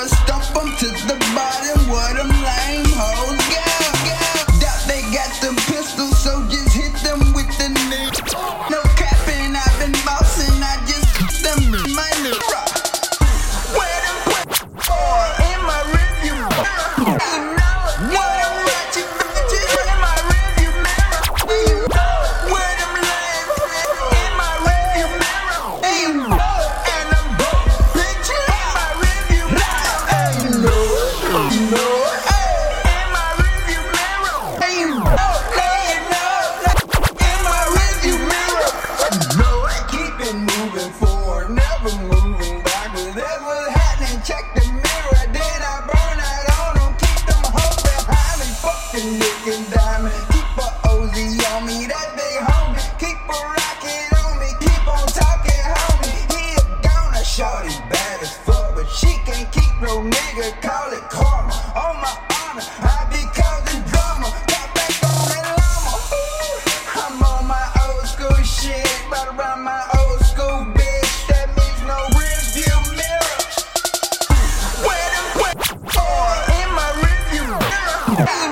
Unstopped, I'm to the bottom. What am Shorty bad as fuck, but she can't keep no nigga. Call it karma. On my honor, I be causing drama. Got back on that llama. Ooh, I'm on my old school shit, right around my old school bitch. That means no rear view mirror. Where the fuck in my rear view mirror?